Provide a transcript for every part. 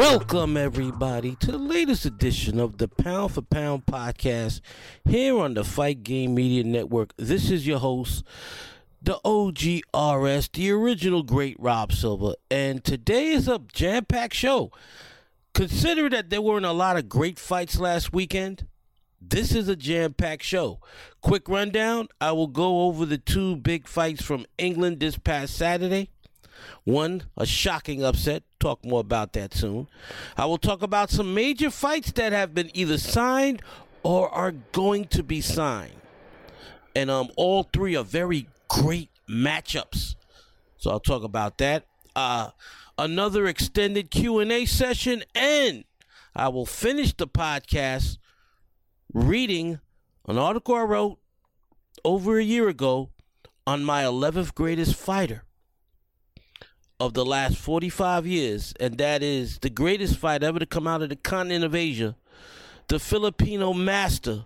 Welcome, everybody, to the latest edition of the Pound for Pound podcast here on the Fight Game Media Network. This is your host, the OGRS, the original great Rob Silver, and today is a jam packed show. Consider that there weren't a lot of great fights last weekend. This is a jam packed show. Quick rundown I will go over the two big fights from England this past Saturday. One, a shocking upset. Talk more about that soon. I will talk about some major fights that have been either signed or are going to be signed. And um, all three are very great matchups. So I'll talk about that. Uh, another extended Q&A session and I will finish the podcast reading an article I wrote over a year ago on my 11th greatest fighter of the last 45 years, and that is the greatest fight ever to come out of the continent of Asia, the Filipino master,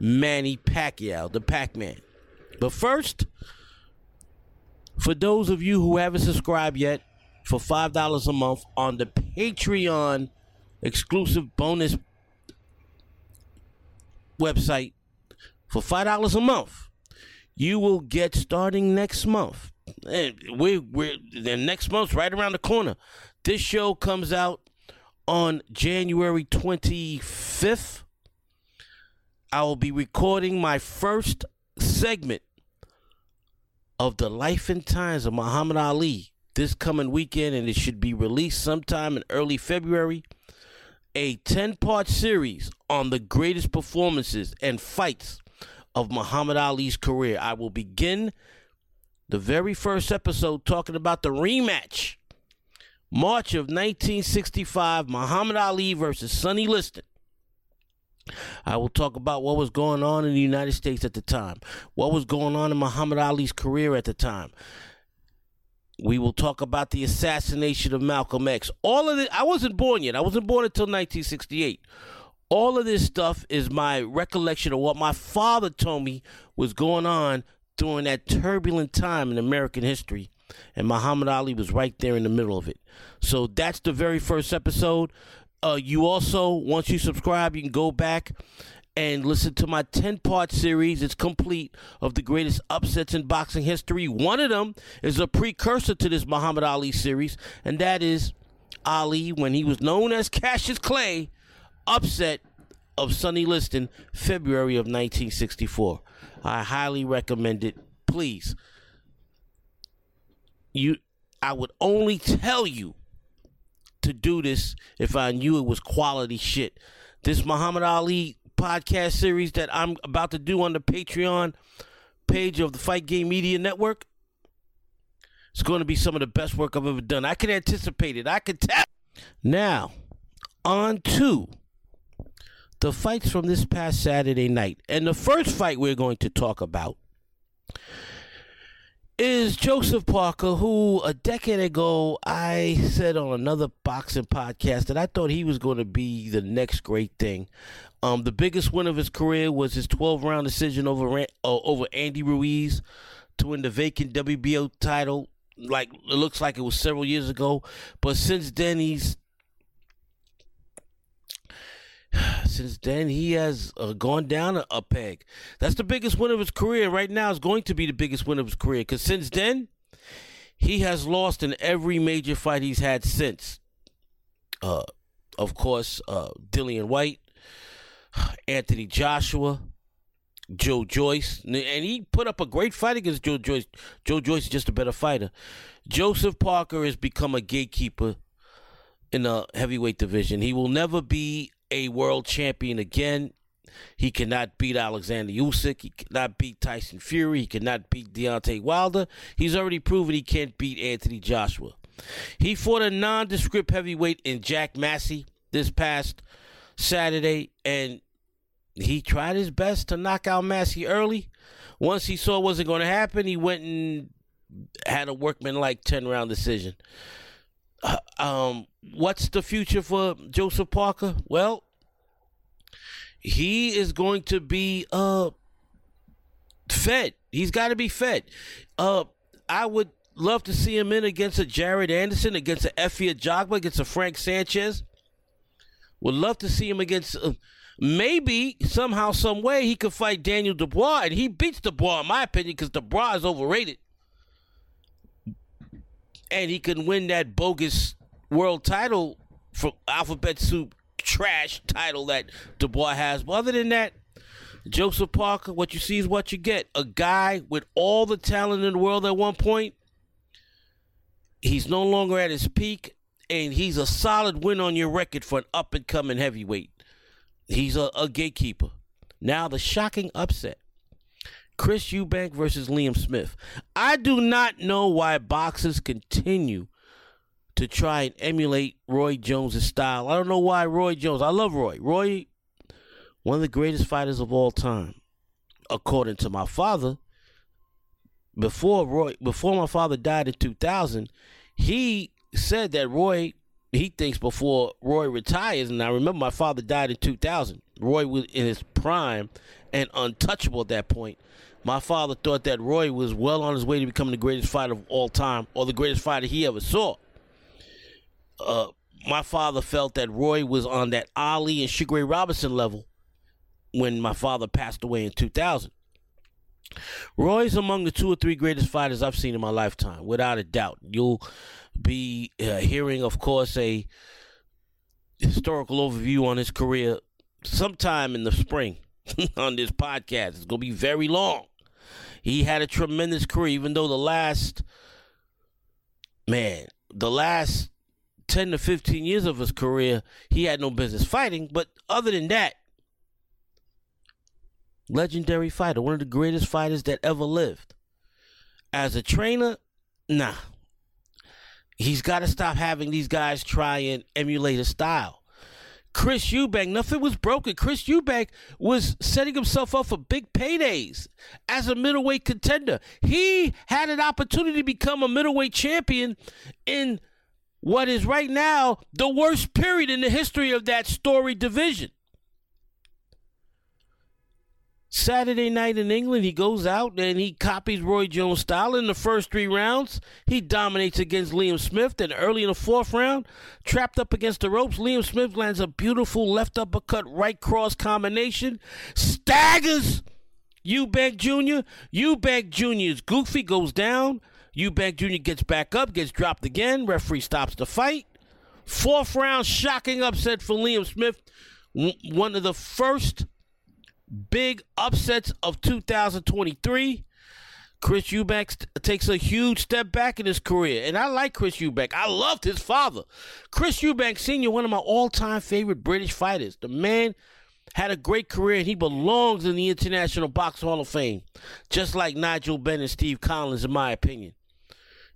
Manny Pacquiao, the Pac Man. But first, for those of you who haven't subscribed yet, for $5 a month on the Patreon exclusive bonus website, for $5 a month, you will get starting next month and we we're the next month's right around the corner. This show comes out on January 25th. I will be recording my first segment of the life and times of Muhammad Ali this coming weekend, and it should be released sometime in early February. A 10 part series on the greatest performances and fights of Muhammad Ali's career. I will begin the very first episode talking about the rematch. March of 1965, Muhammad Ali versus Sonny Liston. I will talk about what was going on in the United States at the time, what was going on in Muhammad Ali's career at the time. We will talk about the assassination of Malcolm X. All of it, I wasn't born yet. I wasn't born until 1968. All of this stuff is my recollection of what my father told me was going on during that turbulent time in American history. And Muhammad Ali was right there in the middle of it. So that's the very first episode. Uh, you also, once you subscribe, you can go back and listen to my 10 part series. It's complete of the greatest upsets in boxing history. One of them is a precursor to this Muhammad Ali series, and that is Ali, when he was known as Cassius Clay, upset of Sonny Liston, February of 1964. I highly recommend it. Please. You I would only tell you to do this if I knew it was quality shit. This Muhammad Ali podcast series that I'm about to do on the Patreon page of the Fight Game Media Network. It's going to be some of the best work I've ever done. I can anticipate it. I can tell. Now, on to the fights from this past Saturday night. And the first fight we're going to talk about is Joseph Parker, who a decade ago I said on another boxing podcast that I thought he was going to be the next great thing. Um, the biggest win of his career was his 12 round decision over uh, over Andy Ruiz to win the vacant WBO title. Like it looks like it was several years ago, but since then he's since then he has uh, gone down a, a, peg. That's the biggest win of his career. Right now is going to be the biggest win of his career because since then he has lost in every major fight he's had since. Uh, of course, uh, Dillian Whyte, Anthony Joshua, Joe Joyce, and he put up a great fight against Joe Joyce. Joe Joyce is just a better fighter. Joseph Parker has become a gatekeeper in the heavyweight division. He will never be a world champion again. He cannot beat Alexander Usyk. He cannot beat Tyson Fury. He cannot beat Deontay Wilder. He's already proven he can't beat Anthony Joshua. He fought a nondescript heavyweight in Jack Massey this past Saturday, and he tried his best to knock out Massey early. Once he saw it wasn't going to happen, he went and had a workman-like 10-round decision. Um, what's the future for Joseph Parker? Well, he is going to be uh fed. He's got to be fed. Uh, I would love to see him in against a Jared Anderson, against a Efe Ajagba, against a Frank Sanchez. Would love to see him against. Uh, maybe somehow, some way, he could fight Daniel Dubois, and he beats Dubois, in my opinion, because Dubois is overrated and he can win that bogus world title for alphabet soup trash title that Dubois has. But other than that, Joseph Parker, what you see is what you get. A guy with all the talent in the world at one point. He's no longer at his peak, and he's a solid win on your record for an up and coming heavyweight. He's a, a gatekeeper. Now, the shocking upset Chris Eubank versus Liam Smith. I do not know why boxers continue to try and emulate Roy Jones' style. I don't know why Roy Jones. I love Roy. Roy, one of the greatest fighters of all time, according to my father. Before Roy, before my father died in 2000, he said that Roy, he thinks before Roy retires, and I remember my father died in 2000. Roy was in his prime and untouchable at that point. My father thought that Roy was well on his way to becoming the greatest fighter of all time or the greatest fighter he ever saw. Uh, my father felt that Roy was on that Ali and Sugar Ray Robinson level when my father passed away in 2000. Roy's among the two or three greatest fighters I've seen in my lifetime, without a doubt. You'll be uh, hearing, of course, a historical overview on his career sometime in the spring on this podcast. It's going to be very long. He had a tremendous career, even though the last, man, the last 10 to 15 years of his career, he had no business fighting. But other than that, legendary fighter, one of the greatest fighters that ever lived. As a trainer, nah. He's got to stop having these guys try and emulate his style. Chris Eubank, nothing was broken. Chris Eubank was setting himself up for big paydays as a middleweight contender. He had an opportunity to become a middleweight champion in what is right now the worst period in the history of that story division. Saturday night in England, he goes out and he copies Roy Jones' style in the first three rounds. He dominates against Liam Smith. Then early in the fourth round, trapped up against the ropes, Liam Smith lands a beautiful left uppercut, right cross combination, staggers Eubank Jr. Eubank Jr. is goofy, goes down. Eubank Jr. gets back up, gets dropped again. Referee stops the fight. Fourth round, shocking upset for Liam Smith. One of the first big upsets of 2023. Chris Eubank takes a huge step back in his career. And I like Chris Eubank. I loved his father. Chris Eubank Sr., one of my all time favorite British fighters. The man had a great career and he belongs in the International Box Hall of Fame, just like Nigel Benn and Steve Collins, in my opinion.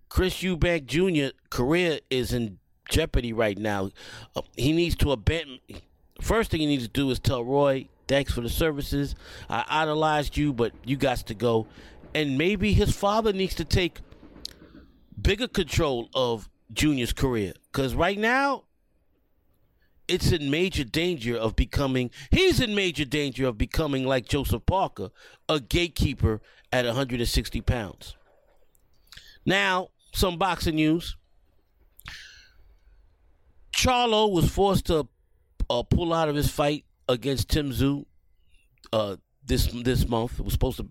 Chris Eubank Jr. career is in jeopardy right now. Uh, he needs to abandon First thing he needs to do is tell Roy, thanks for the services. I idolized you, but you got to go. And maybe his father needs to take bigger control of Junior's career. Because right now, it's in major danger of becoming, he's in major danger of becoming like Joseph Parker, a gatekeeper at 160 pounds. Now, some boxing news. Charlo was forced to uh, pull out of his fight against Tim Tszyu uh, this this month. It was supposed to,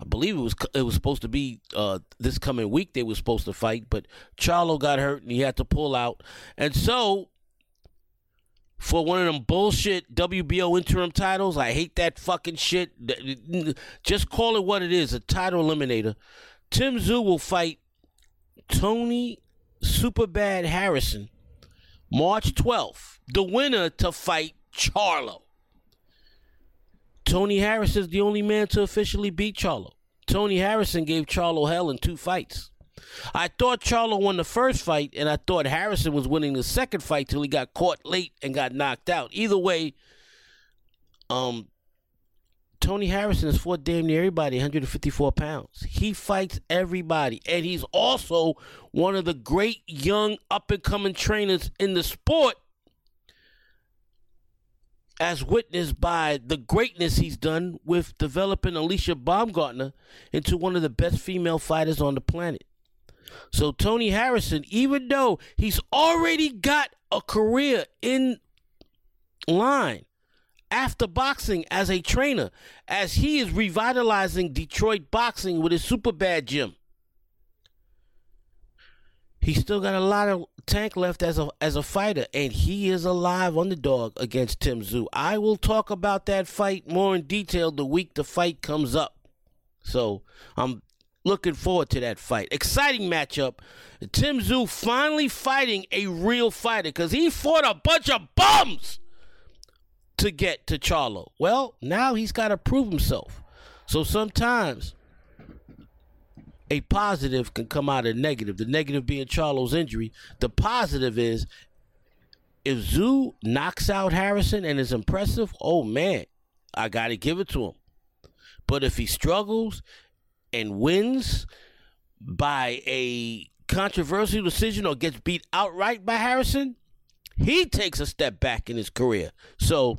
I believe it was it was supposed to be uh, this coming week. They were supposed to fight, but Charlo got hurt and he had to pull out. And so, for one of them bullshit WBO interim titles, I hate that fucking shit. Just call it what it is, a title eliminator. Tim Tszyu will fight Tony Superbad Harrison March 12th. The winner to fight Charlo. Tony Harris is the only man to officially beat Charlo. Tony Harrison gave Charlo hell in two fights. I thought Charlo won the first fight, and I thought Harrison was winning the second fight till he got caught late and got knocked out. Either way, um, Tony Harrison has fought damn near everybody, 154 pounds. He fights everybody, and he's also one of the great young up and coming trainers in the sport as witnessed by the greatness he's done with developing Alicia Baumgardner into one of the best female fighters on the planet. So Tony Harrison, even though he's already got a career in line after boxing as a trainer, as he is revitalizing Detroit boxing with his super bad gym. He's still got a lot of tank left as a as a fighter, and he is a live underdog against Tim Tszyu. I will talk about that fight more in detail the week the fight comes up. So I'm looking forward to that fight. Exciting matchup. Tim Tszyu finally fighting a real fighter because he fought a bunch of bums to get to Charlo. Well, now he's got to prove himself. So sometimes a positive can come out of negative. The negative being Charlo's injury. The positive is if Tszyu knocks out Harrison and is impressive, oh man, I got to give it to him. But if he struggles and wins by a controversial decision or gets beat outright by Harrison, he takes a step back in his career. So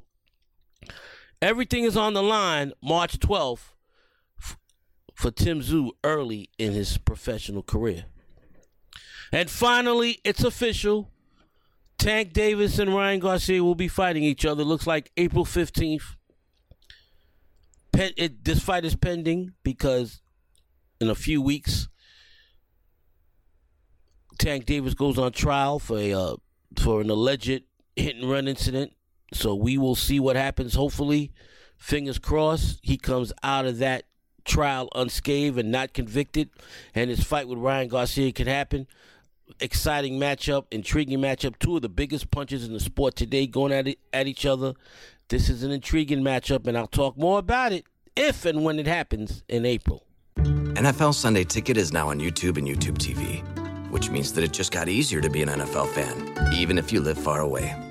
everything is on the line March 12th for Tim Tszyu early in his professional career. And finally, it's official. Tank Davis and Ryan Garcia will be fighting each other. Looks like April 15th. Pen, it, this fight is pending because in a few weeks, Tank Davis goes on trial for a uh, for an alleged hit and run incident. So we will see what happens. Hopefully, fingers crossed, he comes out of that trial unscathed and not convicted, and his fight with Ryan Garcia could happen. Exciting matchup, intriguing matchup. Two of the biggest punches in the sport today going at it, at each other. This is an intriguing matchup, and I'll talk more about it if and when it happens in April. NFL Sunday Ticket is now on YouTube and YouTube TV, which means that it just got easier to be an NFL fan, even if you live far away.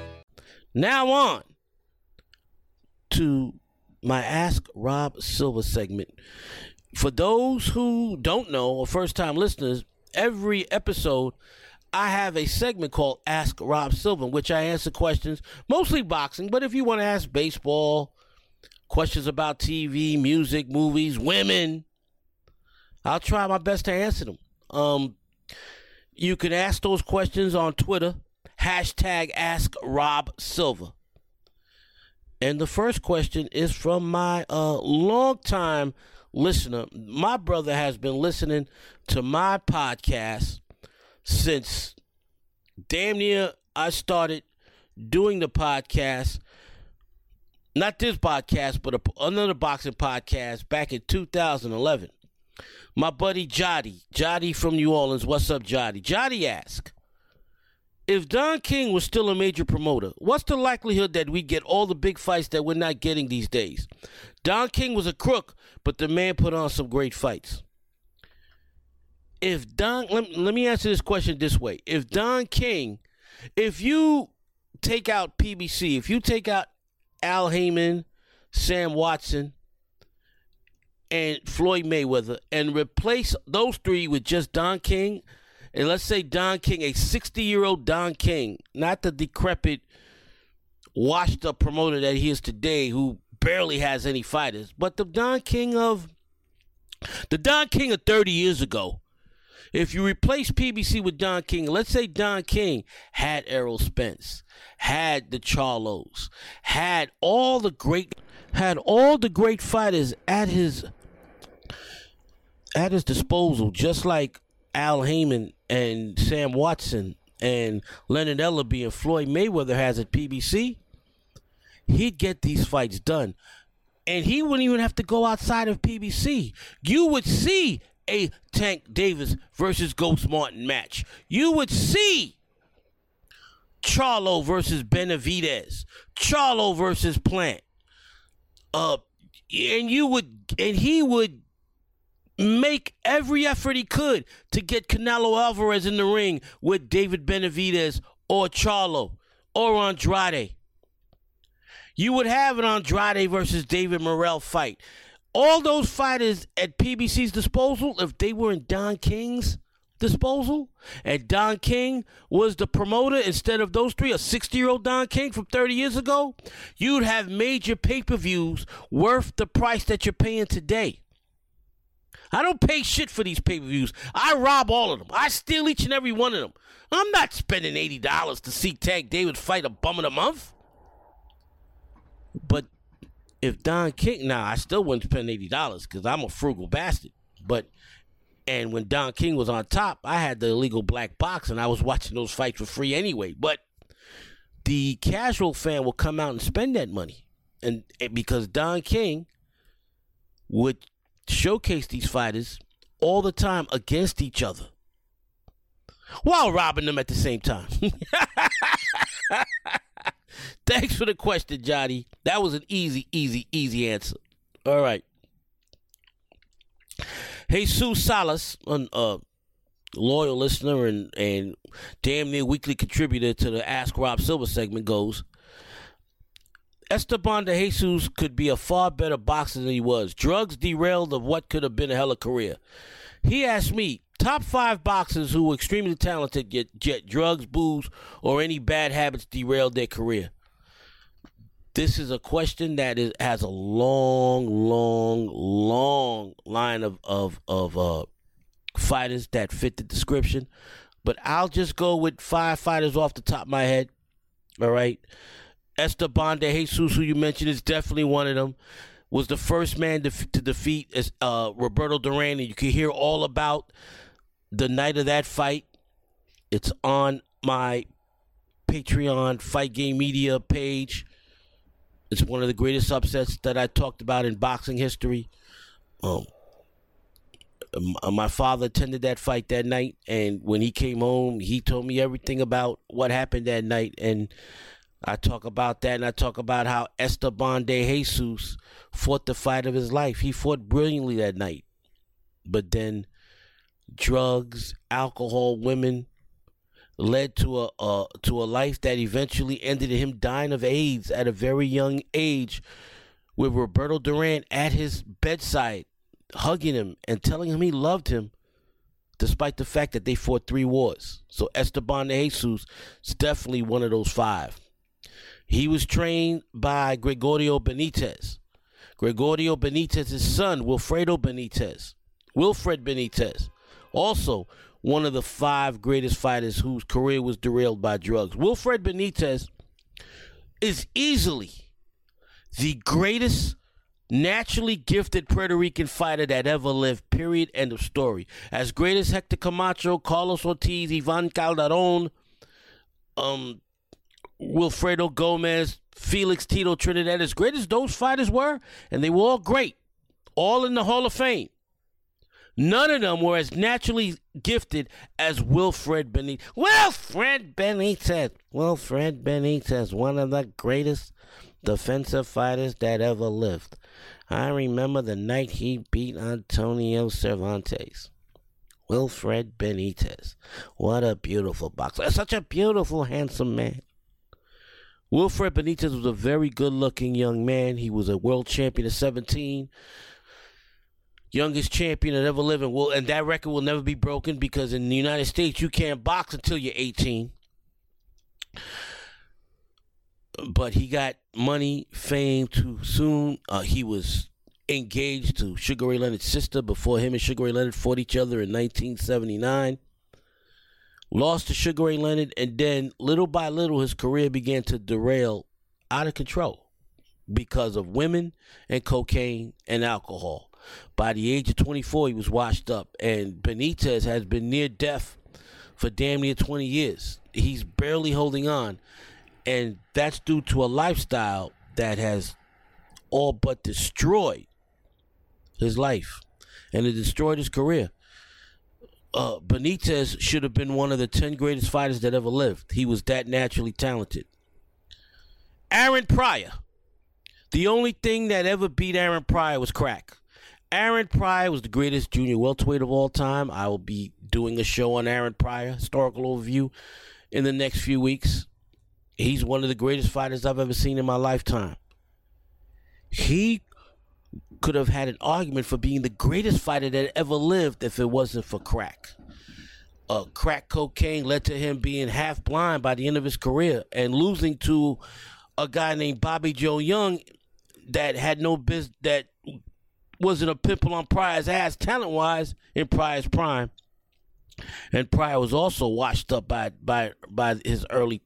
Now on to my Ask Rob Silva segment. For those who don't know or first time listeners, every episode I have a segment called Ask Rob Silva, in which I answer questions, mostly boxing, but if you want to ask baseball, questions about TV, music, movies, women, I'll try my best to answer them. Um, you can ask those questions on Twitter. Hashtag Ask Rob Silva. And the first question is from my uh, longtime listener. My brother has been listening to my podcast since damn near I started doing the podcast. Not this podcast, but a, another boxing podcast back in 2011. My buddy Jody, Jody from New Orleans. What's up, Jody? Jody asked, if Don King was still a major promoter, what's the likelihood that we get all the big fights that we're not getting these days? Don King was a crook, but the man put on some great fights. If Don, let, let me answer this question this way. If Don King, if you take out PBC, if you take out Al Haymon, Sam Watson, and Floyd Mayweather and replace those three with just Don King, and let's say Don King, a 60 year old Don King, not the decrepit, washed up promoter that he is today, who barely has any fighters, but the Don King of the Don King of 30 years ago. If you replace PBC with Don King, let's say Don King had Errol Spence, had the Charlos, had all the great had all the great fighters at his at his disposal, just like Al Haymon and Sam Watson and Leonard Ellerbe and Floyd Mayweather has at PBC, he'd get these fights done. And he wouldn't even have to go outside of PBC. You would see a Tank Davis versus Ghost Martin match. You would see Charlo versus Benavidez, Charlo versus Plant. Uh, and you would, and he would make every effort he could to get Canelo Alvarez in the ring with David Benavidez or Charlo or Andrade. You would have an Andrade versus David Morrell fight. All those fighters at PBC's disposal, if they were in Don King's disposal, and Don King was the promoter instead of those three, a 60 year old Don King from 30 years ago, you'd have major pay per views worth the price that you're paying today. I don't pay shit for these pay per views. I rob all of them. I steal each and every one of them. I'm not spending eighty dollars to see Tank David fight a bum of the month. But if Don King, now I still wouldn't spend eighty dollars because I'm a frugal bastard. But and when Don King was on top, I had the illegal black box and I was watching those fights for free anyway. But the casual fan will come out and spend that money, and, and because Don King would showcase these fighters all the time against each other while robbing them at the same time. Thanks for the question, Johnny. That was an easy, easy, easy answer. All right. Jesus Salas, a uh, loyal listener and, and damn near weekly contributor to the Ask Rob Silver segment, goes Esteban de Jesus could be a far better boxer than he was. Drugs derailed of what could have been a hell of a career. He asked me, top five boxers who were extremely talented yet, yet drugs, booze, or any bad habits derailed their career. This is a question that is, has a long, long, long line of of of uh, fighters that fit the description. But I'll just go with five fighters off the top of my head. All right. Esteban de Jesus, who you mentioned, is definitely one of them. Was the first man to, to defeat uh, Roberto Duran, and you can hear all about the night of that fight. It's on my Patreon Fight Game Media page. It's one of the greatest upsets that I talked about in boxing history. Um, my father attended that fight that night, and when he came home, he told me everything about what happened that night, and I talk about that and I talk about how Esteban de Jesus fought the fight of his life. He fought brilliantly that night. But then drugs, alcohol, women led to a, to a life that eventually ended in him dying of AIDS at a very young age with Roberto Duran at his bedside hugging him and telling him he loved him despite the fact that they fought three wars. So Esteban de Jesus is definitely one of those five. He was trained by Gregorio Benitez. Gregorio Benitez's son, Wilfredo Benitez, Wilfred Benitez, also one of the five greatest fighters whose career was derailed by drugs. Wilfred Benitez is easily the greatest naturally gifted Puerto Rican fighter that ever lived, period, end of story. As great as Hector Camacho, Carlos Ortiz, Ivan Calderon, um, Wilfredo Gomez, Felix Tito Trinidad, as great as those fighters were, and they were all great, all in the Hall of Fame. None of them were as naturally gifted as Wilfred Benitez. Wilfred Benitez. Wilfred Benitez, one of the greatest defensive fighters that ever lived. I remember the night he beat Antonio Cervantes. Wilfred Benitez. What a beautiful boxer. Such a beautiful, handsome man. Wilfred Benitez was a very good looking young man. He was a world champion at 17. Youngest champion that ever lived. And, and that record will never be broken because in the United States, you can't box until you're 18 but he got money, fame too soon. Uh, he was engaged to Sugar Ray Leonard's sister before him and Sugar Ray Leonard fought each other in 1979. Lost to Sugar Ray Leonard, and then little by little, his career began to derail out of control because of women and cocaine and alcohol. By the age of 24, he was washed up, and Benitez has been near death for damn near 20 years. He's barely holding on and that's due to a lifestyle that has all but destroyed his life and it destroyed his career. Uh, Benitez should have been one of the 10 greatest fighters that ever lived. He was that naturally talented. Aaron Pryor. The only thing that ever beat Aaron Pryor was crack. Aaron Pryor was the greatest junior welterweight of all time. I will be doing a show on Aaron Pryor, historical overview, in the next few weeks. He's one of the greatest fighters I've ever seen in my lifetime. He could have had an argument for being the greatest fighter that ever lived if it wasn't for crack. Uh, crack cocaine led to him being half blind by the end of his career and losing to a guy named Bobby Joe Young that had no business, that wasn't a pimple on Pryor's ass talent wise in Pryor's prime. And Pryor was also washed up by by by his early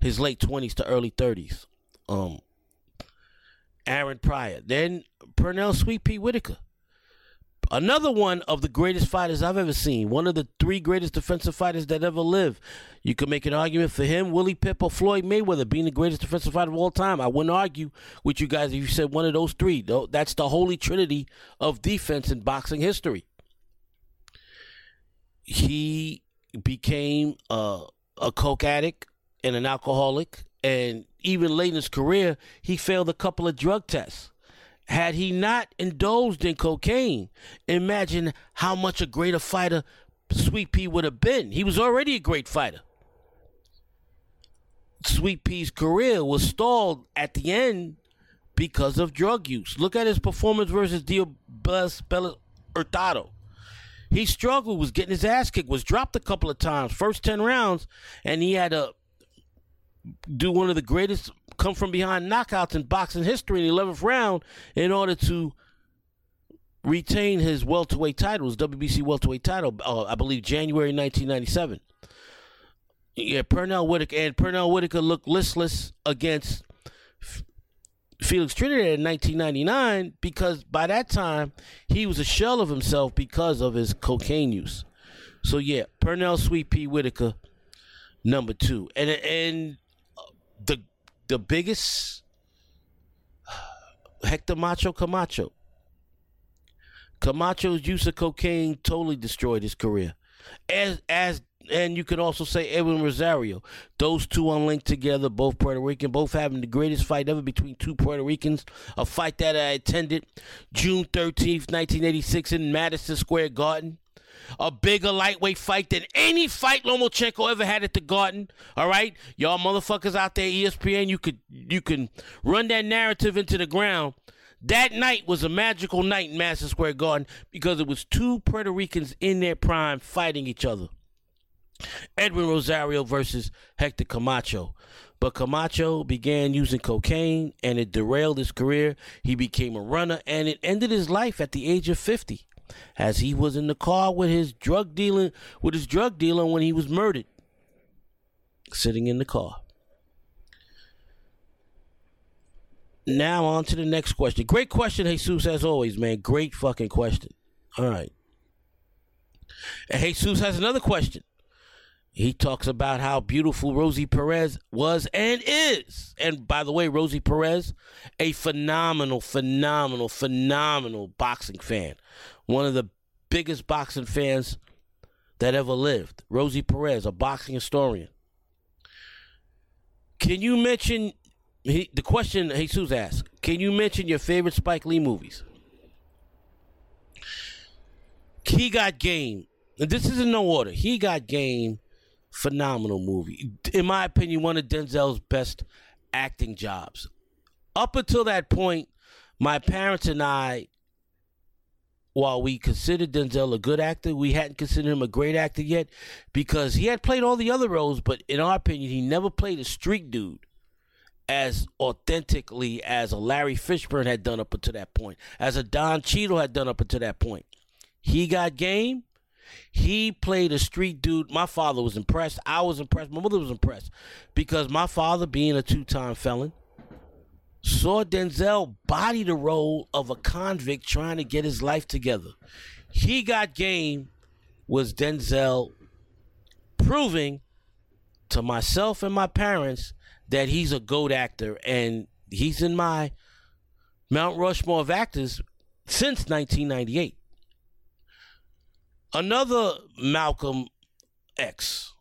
his late twenties to early thirties. Um, Aaron Pryor, then Pernell Sweet Pea Whitaker. Another one of the greatest fighters I've ever seen. One of the three greatest defensive fighters that ever lived. You can make an argument for him, Willie Pep, or Floyd Mayweather being the greatest defensive fighter of all time. I wouldn't argue with you guys if you said one of those three. That's the holy trinity of defense in boxing history. He became a, a coke addict, and an alcoholic, and even late in his career, he failed a couple of drug tests. Had he not indulged in cocaine, imagine how much a greater fighter Sweet Pea would have been. He was already a great fighter. Sweet Pea's career was stalled at the end because of drug use. Look at his performance versus Dio Blas Hurtado. He struggled, was getting his ass kicked, was dropped a couple of times, first 10 rounds, and he had a do one of the greatest come from behind knockouts in boxing history in the 11th round in order to retain his welterweight titles, WBC welterweight title, uh, I believe January 1997. Yeah, Pernell Whitaker and Pernell Whitaker looked listless against F- Felix Trinidad in 1999 because by that time he was a shell of himself because of his cocaine use. So yeah, Pernell Sweet Pea Whitaker, number two, and and the the biggest Hector Macho Camacho. Camacho's use of cocaine totally destroyed his career. As as and you can also say Edwin Rosario. Those two unlinked together, both Puerto Rican, both having the greatest fight ever between two Puerto Ricans. A fight that I attended June 13th, 1986 in Madison Square Garden a bigger lightweight fight than any fight Lomachenko ever had at the Garden. All right, y'all motherfuckers out there, ESPN, you could you can run that narrative into the ground. That night was a magical night in Madison Square Garden because it was two Puerto Ricans in their prime fighting each other. Edwin Rosario versus Hector Camacho. But Camacho began using cocaine and it derailed his career. He became a runner and it ended his life at the age of 50. As he was in the car with his drug dealing with his drug dealer when he was murdered. Sitting in the car. Now on to the next question. Great question, Jesus, as always, man. Great fucking question. All right. And Jesus has another question. He talks about how beautiful Rosie Perez was and is. And by the way, Rosie Perez, a phenomenal, phenomenal, phenomenal boxing fan. One of the biggest boxing fans that ever lived. Rosie Perez, a boxing historian. Can you mention he, the question Jesus asked? Can you mention your favorite Spike Lee movies? He got game. This is in no order. He got game phenomenal movie. In my opinion, one of Denzel's best acting jobs. Up until that point, my parents and I, while we considered Denzel a good actor, we hadn't considered him a great actor yet because he had played all the other roles, but in our opinion, he never played a street dude as authentically as a Larry Fishburne had done up until that point, as a Don Cheadle had done up until that point. He got game he played a street dude. My father was impressed. I was impressed. My mother was impressed because my father, being a two time felon, saw Denzel body the role of a convict trying to get his life together. He got game was Denzel proving to myself and my parents that he's a goat actor and he's in my Mount Rushmore of actors since 1998. Another Malcolm X,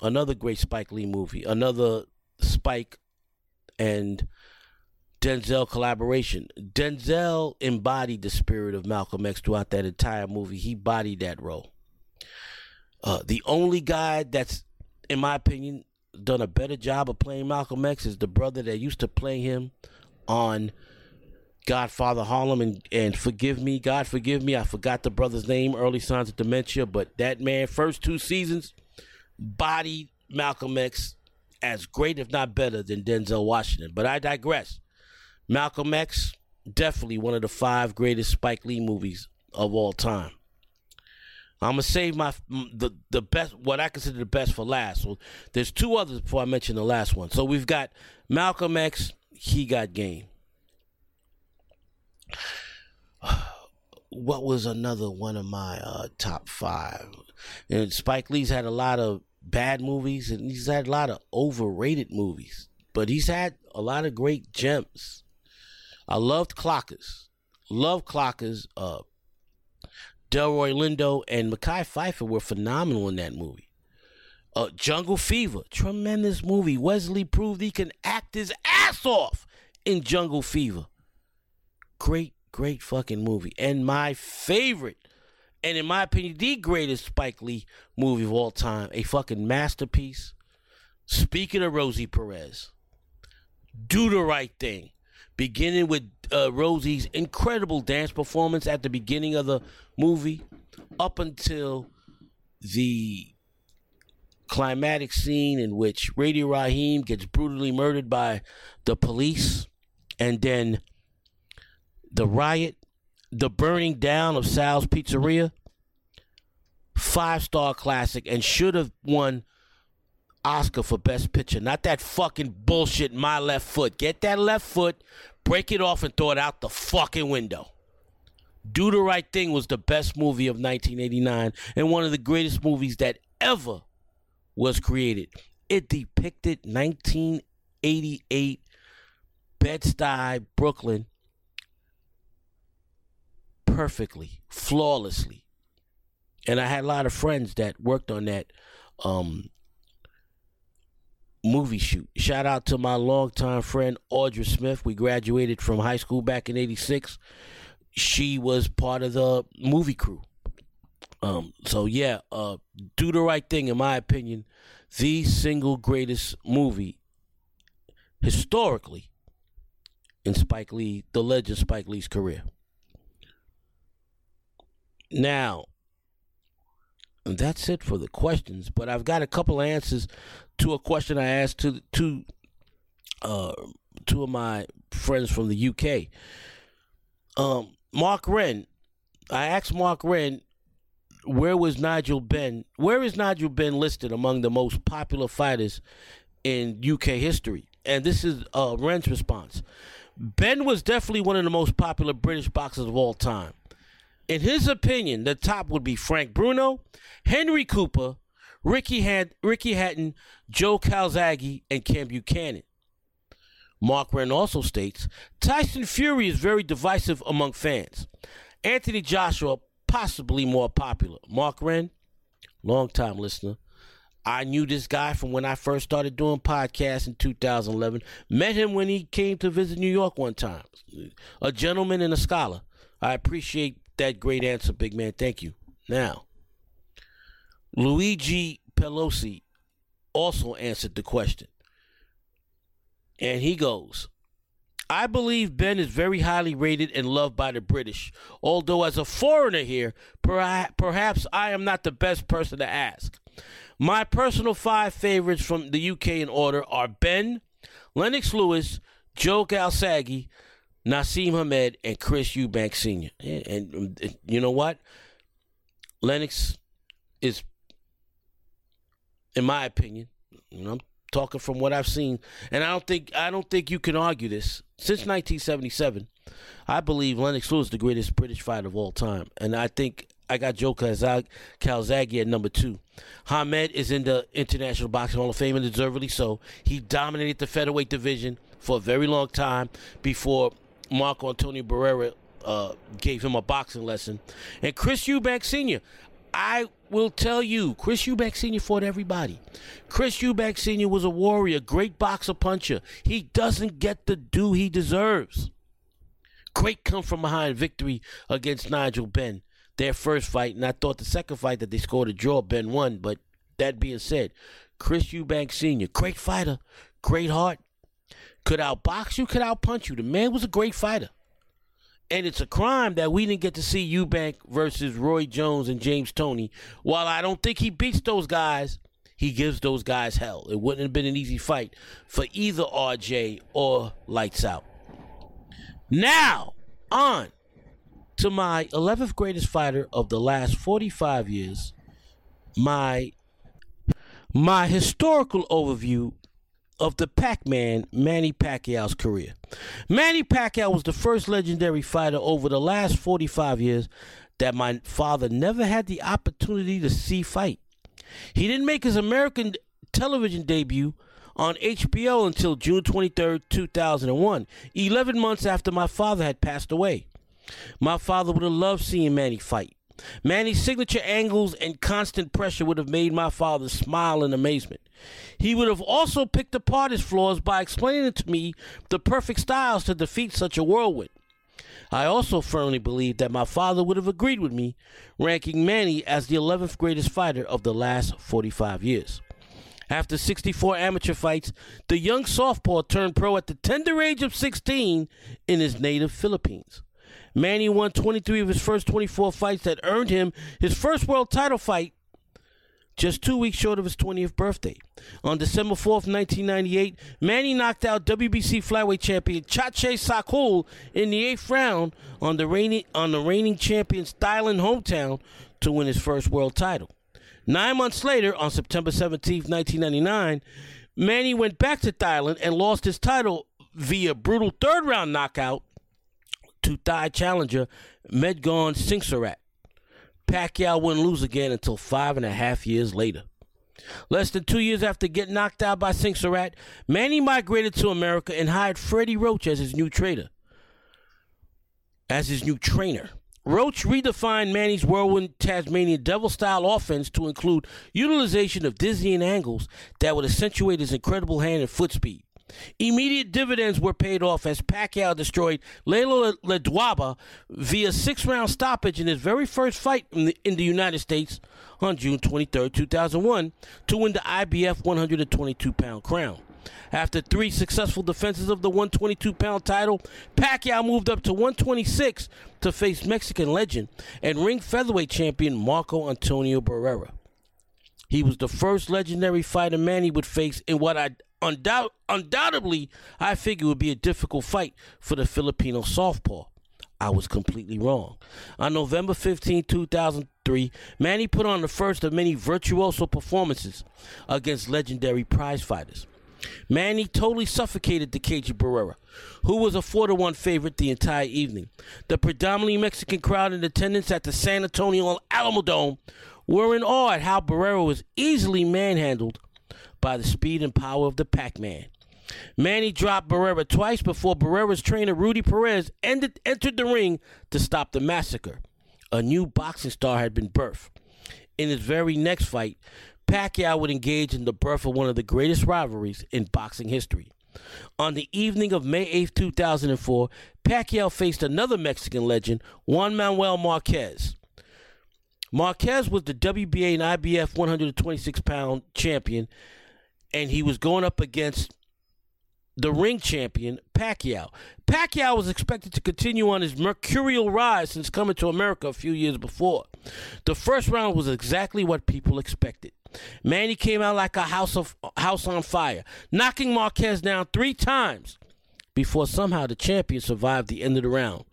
another great Spike Lee movie, another Spike and Denzel collaboration. Denzel embodied the spirit of Malcolm X throughout that entire movie. He bodied that role. Uh, the only guy that's, in my opinion, done a better job of playing Malcolm X is the brother that used to play him on Godfather Harlem and, and forgive me, God forgive me. I forgot the brother's name, early signs of dementia, but that man, first two seasons, bodied Malcolm X as great, if not better, than Denzel Washington. But I digress. Malcolm X, definitely one of the five greatest Spike Lee movies of all time. I'm gonna save my the the best what I consider the best for last. So there's two others before I mention the last one. So we've got Malcolm X, he got game what was another one of my uh, top five? And Spike Lee's had a lot of bad movies, and he's had a lot of overrated movies, but he's had a lot of great gems. I loved Clockers, love Clockers. Uh, Delroy Lindo and Mekhi Phifer were phenomenal in that movie. Uh, Jungle Fever, tremendous movie. Wesley proved he can act his ass off in Jungle Fever great, great fucking movie. And my favorite, and in my opinion, the greatest Spike Lee movie of all time, a fucking masterpiece. Speaking of Rosie Perez, do the right thing. Beginning with uh, Rosie's incredible dance performance at the beginning of the movie, up until the climatic scene in which Radio Raheem gets brutally murdered by the police, and then the riot, the burning down of Sal's Pizzeria, five star classic, and should have won Oscar for Best Picture. Not that fucking bullshit. My left foot. Get that left foot, break it off, and throw it out the fucking window. Do the Right Thing was the best movie of 1989 and one of the greatest movies that ever was created. It depicted 1988 Bed-Stuy, Brooklyn, perfectly, flawlessly. And I had a lot of friends that worked on that um, movie shoot. Shout out to my longtime friend Audra Smith. We graduated from high school back in '86. She was part of the movie crew. Um, so yeah, uh, do the right thing, in my opinion, the single greatest movie historically in Spike Lee, the legend Spike Lee's career. Now, that's it for the questions, but I've got a couple answers to a question I asked to to uh, two of my friends from the UK. Um, Mark Wren I asked Mark Wren, where was Nigel Benn? Where is Nigel Benn listed among the most popular fighters in UK history? And this is uh, Wren's response. Benn was definitely one of the most popular British boxers of all time. In his opinion, the top would be Frank Bruno, Henry Cooper, Ricky, Han- Ricky Hatton, Joe Calzaghe, and Ken Buchanan. Mark Wren also states Tyson Fury is very divisive among fans. Anthony Joshua, possibly more popular. Mark Wren, long-time listener. I knew this guy from when I first started doing podcasts in 2011. Met him when he came to visit New York one time. A gentleman and a scholar. I appreciate that great answer, big man. Thank you. Now, Luigi Pelosi also answered the question. And he goes, I believe Benn is very highly rated and loved by the British, although as a foreigner here, perhaps I am not the best person to ask. My personal five favorites from the UK in order are Benn, Lennox Lewis, Joe Calzaghe, Naseem Hamed, and Chris Eubank Sr. And, and, um, and you know what? Lennox is, in my opinion, know, I'm talking from what I've seen, and I don't think I don't think you can argue this. Since 1977, I believe Lennox Lewis is the greatest British fighter of all time, and I think I got Joe Calzaghe at number two. Hamed is in the International Boxing Hall of Fame, and deservedly so. He dominated the featherweight division for a very long time before Marco Antonio Barrera uh, gave him a boxing lesson. And Chris Eubank Sr., I will tell you, Chris Eubank Sr. fought everybody. Chris Eubank Sr. was a warrior, great boxer puncher. He doesn't get the due he deserves. Great come from behind victory against Nigel Benn. their first fight. And I thought the second fight that they scored a draw, Benn won. But that being said, Chris Eubank Sr., great fighter, great heart. Could outbox you, could outpunch you. The man was a great fighter. And it's a crime that we didn't get to see Eubank versus Roy Jones and James Toney. While I don't think he beats those guys, he gives those guys hell. It wouldn't have been an easy fight for either RJ or Lights Out. Now, on to my 11th greatest fighter of the last 45 years, my my historical overview of the Pac-Man Manny Pacquiao's career. Manny Pacquiao was the first legendary fighter over the last 45 years that my father never had the opportunity to see fight. He didn't make his American television debut on HBO until June 23, 2001, 11 months after my father had passed away. My father would have loved seeing Manny fight. Manny's signature angles and constant pressure would have made my father smile in amazement. He would have also picked apart his flaws by explaining to me the perfect styles to defeat such a whirlwind. I also firmly believe that my father would have agreed with me, ranking Manny as the 11th greatest fighter of the last 45 years. After 64 amateur fights, the young southpaw turned pro at the tender age of 16 in his native Philippines. Manny won 23 of his first 24 fights that earned him his first world title fight just two weeks short of his 20th birthday. On December 4th, 1998, Manny knocked out WBC flyweight champion Chatchai Sasakul in the eighth round on the reigning, on the reigning champion's Thailand hometown to win his first world title. Nine months later, on September 17th, 1999, Manny went back to Thailand and lost his title via brutal third round knockout to Thai challenger Medgoen Singsurat. Pacquiao wouldn't lose again until five and a half years later. Less than two years after getting knocked out by Singsurat, Manny migrated to America and hired Freddie Roach as his new trader. As his new trainer. Roach redefined Manny's whirlwind Tasmanian devil style offense to include utilization of dizzying angles that would accentuate his incredible hand and foot speed. Immediate dividends were paid off as Pacquiao destroyed Lelo Ledwaba via six round stoppage in his very first fight in the, in the United States on June 23, 2001, to win the IBF 122 pound crown. After three successful defenses of the 122 pound title, Pacquiao moved up to 126 to face Mexican legend and ring featherweight champion Marco Antonio Barrera. He was the first legendary fighter Manny would face in what I undoubt, undoubtedly I figured it would be a difficult fight for the Filipino southpaw. I was completely wrong. On November 15, 2003, Manny put on the first of many virtuoso performances against legendary prize fighters. Manny totally suffocated Dikembe Barrera, who was a 4 to 1 favorite the entire evening. The predominantly Mexican crowd in attendance at the San Antonio Alamodome were in awe at how Barrera was easily manhandled by the speed and power of the Pac Man. Manny dropped Barrera twice before Barrera's trainer Rudy Perez ended, entered the ring to stop the massacre. A new boxing star had been birthed. In his very next fight, Pacquiao would engage in the birth of one of the greatest rivalries in boxing history. On the evening of May 8, 2004, Pacquiao faced another Mexican legend, Juan Manuel Marquez. Marquez was the WBA and IBF 126 pound champion, and he was going up against the ring champion, Pacquiao. Pacquiao was expected to continue on his mercurial rise since coming to America a few years before. The first round was exactly what people expected. Manny came out like a house of house on fire, knocking Marquez down three times before somehow the champion survived the end of the round.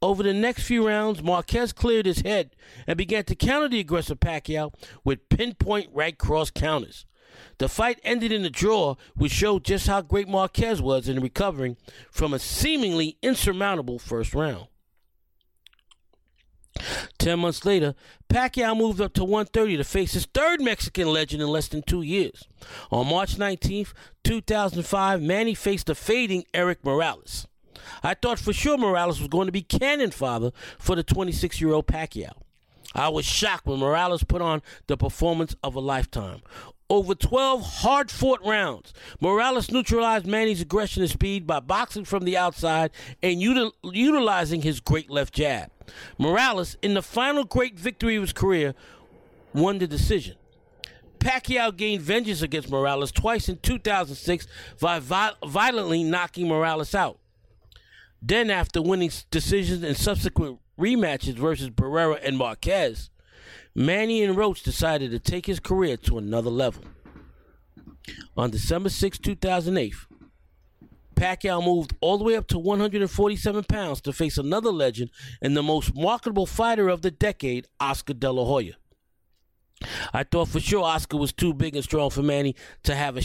Over the next few rounds, Marquez cleared his head and began to counter the aggressive Pacquiao with pinpoint right cross counters. The fight ended in a draw, which showed just how great Marquez was in recovering from a seemingly insurmountable first round. Ten months later, Pacquiao moved up to 130 to face his third Mexican legend in less than two years. On March 19th, 2005, Manny faced the fading Erik Morales. I thought for sure Morales was going to be cannon father for the 26 year old Pacquiao. I was shocked when Morales put on the performance of a lifetime. Over 12 hard fought rounds, Morales neutralized Manny's aggression and speed by boxing from the outside and util- utilizing his great left jab. Morales, in the final great victory of his career, won the decision. Pacquiao gained vengeance against Morales twice in 2006 by vi- violently knocking Morales out. Then, after winning decisions in subsequent rematches versus Barrera and Marquez, Manny and Roach decided to take his career to another level. On December 6, 2008, Pacquiao moved all the way up to 147 pounds to face another legend and the most marketable fighter of the decade, Oscar De La Hoya. I thought for sure Oscar was too big and strong for Manny to have a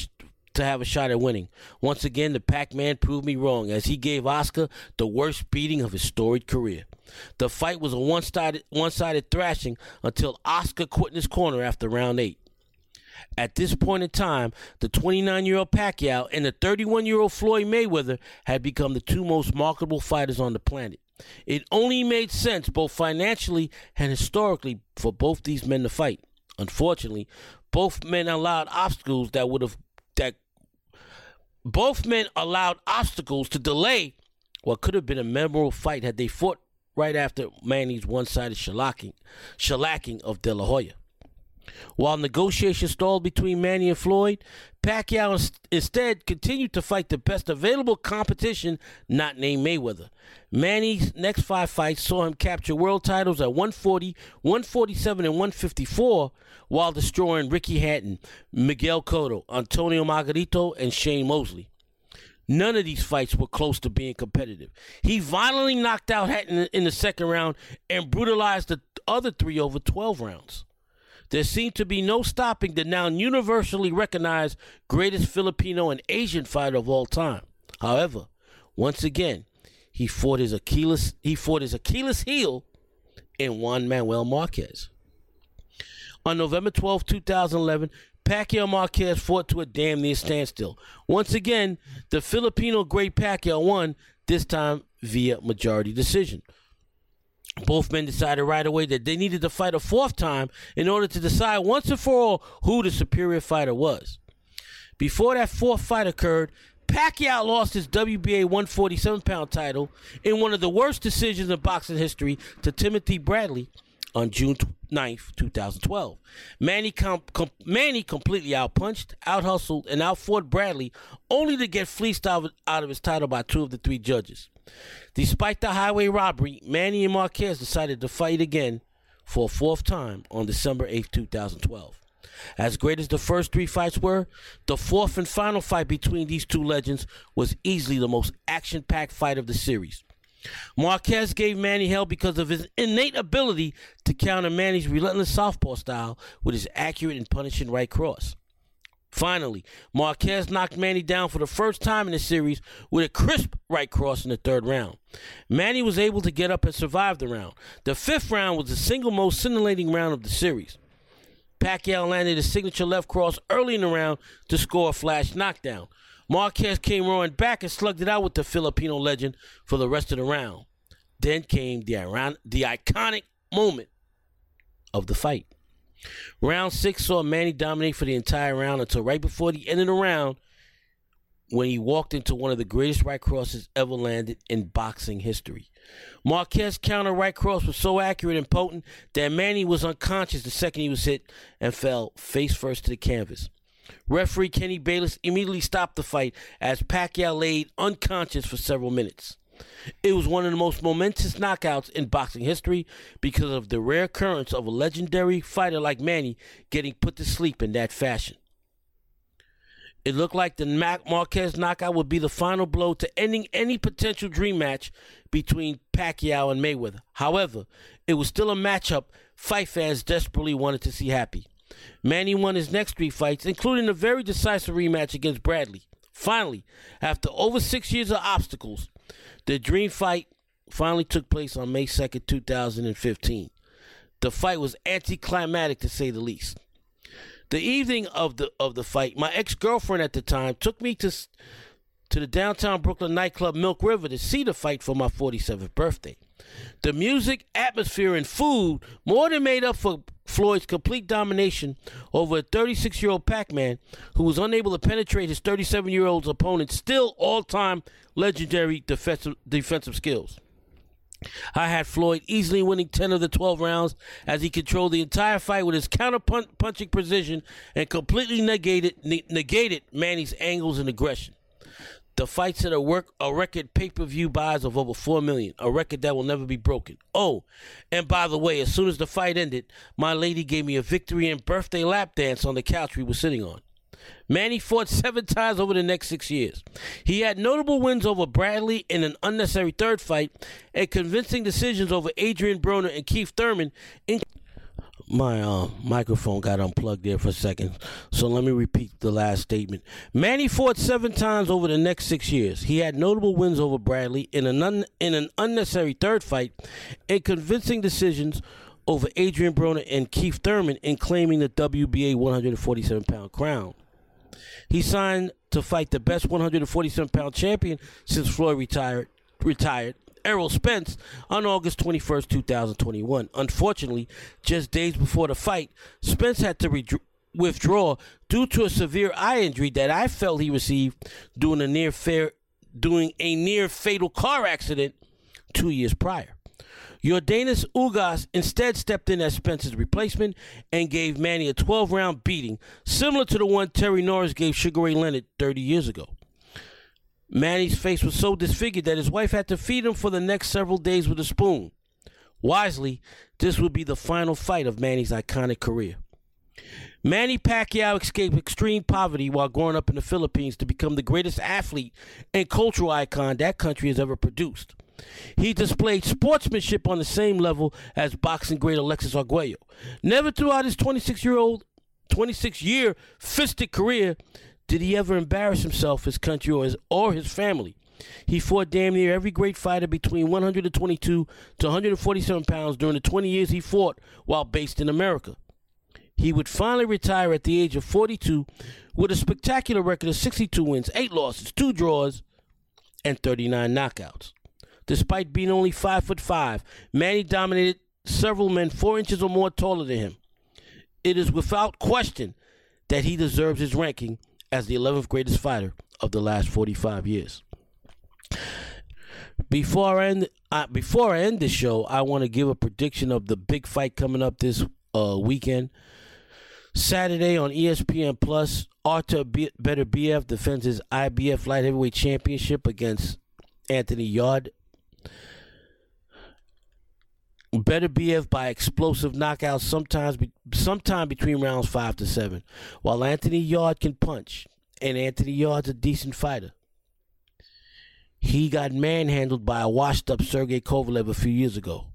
to have a shot at winning. Once again, the Pac-Man proved me wrong as he gave Oscar the worst beating of his storied career. The fight was a one-sided thrashing until Oscar quit in his corner after round 8. At this point in time, the 29-year-old Pacquiao and the 31-year-old Floyd Mayweather had become the two most marketable fighters on the planet. It only made sense both financially and historically for both these men to fight. Unfortunately, both men allowed obstacles that would have that both men allowed obstacles to delay what could have been a memorable fight had they fought right after Manny's one-sided shellacking, shellacking of De La Hoya. While negotiations stalled between Manny and Floyd, Pacquiao instead continued to fight the best available competition not named Mayweather. Manny's next five fights saw him capture world titles at 140, 147, and 154 while destroying Ricky Hatton, Miguel Cotto, Antonio Margarito, and Shane Mosley. None of these fights were close to being competitive. He violently knocked out Hatton in the second round and brutalized the other three over 12 rounds. There seemed to be no stopping the now universally recognized greatest Filipino and Asian fighter of all time. However, once again, he fought his Achilles he fought his Achilles heel in Juan Manuel Marquez. On November 12, 2011, Pacquiao Marquez fought to a damn near standstill. Once again, the Filipino great Pacquiao won, this time via majority decision. Both men decided right away that they needed to fight a fourth time in order to decide once and for all who the superior fighter was. Before that fourth fight occurred, Pacquiao lost his WBA 147 pound title in one of the worst decisions in boxing history to Timothy Bradley on June 9th, 2012. Manny, com- com- Manny completely outpunched, outhustled, and outfought Bradley, only to get fleeced out of, out of his title by two of the three judges. Despite the highway robbery, Manny and Marquez decided to fight again for a fourth time on December 8th, 2012. As great as the first three fights were, the fourth and final fight between these two legends was easily the most action packed fight of the series. Marquez gave Manny hell because of his innate ability to counter Manny's relentless southpaw style with his accurate and punishing right cross. Finally, Marquez knocked Manny down for the first time in the series with a crisp right cross in the third round. Manny was able to get up and survive the round. The fifth round was the single most scintillating round of the series. Pacquiao landed a signature left cross early in the round to score a flash knockdown. Marquez came roaring back and slugged it out with the Filipino legend for the rest of the round. Then came the, the iconic moment of the fight. Round six saw Manny dominate for the entire round until right before the end of the round when he walked into one of the greatest right crosses ever landed in boxing history. Marquez's counter right cross was so accurate and potent that Manny was unconscious the second he was hit and fell face first to the canvas. Referee Kenny Bayless immediately stopped the fight as Pacquiao laid unconscious for several minutes. It was one of the most momentous knockouts in boxing history because of the rare occurrence of a legendary fighter like Manny getting put to sleep in that fashion. It looked like the Marquez knockout would be the final blow to ending any potential dream match between Pacquiao and Mayweather. However, it was still a matchup fight fans desperately wanted to see happy. Manny won his next three fights, including a very decisive rematch against Bradley. Finally, after over six years of obstacles, the dream fight finally took place on May 2nd, 2015. The fight was anticlimactic to say the least. The evening of the of the fight, my ex-girlfriend at the time took me to to the downtown Brooklyn nightclub Milk River to see the fight for my 47th birthday. The music, atmosphere, and food more than made up for Floyd's complete domination over a 36 year old Pac Man who was unable to penetrate his 37 year old opponent's still all time legendary defensive, defensive skills. I had Floyd easily winning 10 of the 12 rounds as he controlled the entire fight with his counter punching precision and completely negated, negated Manny's angles and aggression. The fights set a work a record pay per view buys of over four million, a record that will never be broken. Oh, and by the way, as soon as the fight ended, my lady gave me a victory and birthday lap dance on the couch we were sitting on. Manny fought seven times over the next six years. He had notable wins over Bradley in an unnecessary third fight and convincing decisions over Adrian Broner and Keith Thurman, in- my uh, microphone got unplugged there for a second. So let me repeat the last statement. Manny fought seven times over the next six years. He had notable wins over Bradley in an, un- in an unnecessary third fight and convincing decisions over Adrian Broner and Keith Thurman in claiming the WBA 147 pound crown. He signed to fight the best 147 pound champion since Floyd retired retired Errol Spence on August 21st, 2021. Unfortunately, just days before the fight, Spence had to re- withdraw due to a severe eye injury that I felt he received during a near fair doing a near fatal car accident two years prior. Yordenis Ugas instead stepped in as Spence's replacement and gave Manny a 12 round beating, similar to the one Terry Norris gave Sugar Ray Leonard 30 years ago. Manny's face was so disfigured that his wife had to feed him for the next several days with a spoon. Wisely, this would be the final fight of Manny's iconic career. Manny Pacquiao escaped extreme poverty while growing up in the Philippines to become the greatest athlete and cultural icon that country has ever produced. He displayed sportsmanship on the same level as boxing great Alexis Arguello. Never throughout his 26 year old 26 year fisted career did he ever embarrass himself, his country, or his, or his family? He fought damn near every great fighter between 122 to 147 pounds during the 20 years he fought while based in America. He would finally retire at the age of 42 with a spectacular record of 62 wins, 8 losses, 2 draws, and 39 knockouts. Despite being only 5 foot 5, Manny dominated several men 4 inches or more taller than him. It is without question that he deserves his ranking as the 11th greatest fighter of the last 45 years. Before I end, uh, before I end the show, I want to give a prediction of the big fight coming up this uh, weekend. Saturday on ESPN Plus, Arthur B- Beterbiev defends his IBF light heavyweight championship against Anthony Yarde. Beterbiev by explosive knockouts sometimes be, sometime between rounds five to seven. While Anthony Yarde can punch, and Anthony Yarde's a decent fighter. He got manhandled by a washed up Sergey Kovalev a few years ago.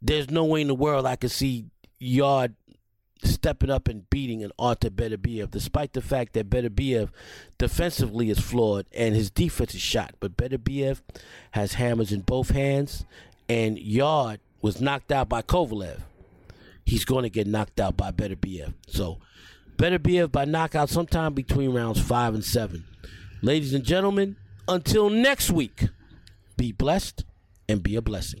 There's no way in the world I could see Yarde stepping up and beating an Artur Beterbiev, despite the fact that Beterbiev defensively is flawed and his defense is shot. But Beterbiev has hammers in both hands, and Yarde was knocked out by Kovalev. He's going to get knocked out by Beterbiev. So, Beterbiev by knockout sometime between rounds five and seven. Ladies and gentlemen, until next week, be blessed and be a blessing.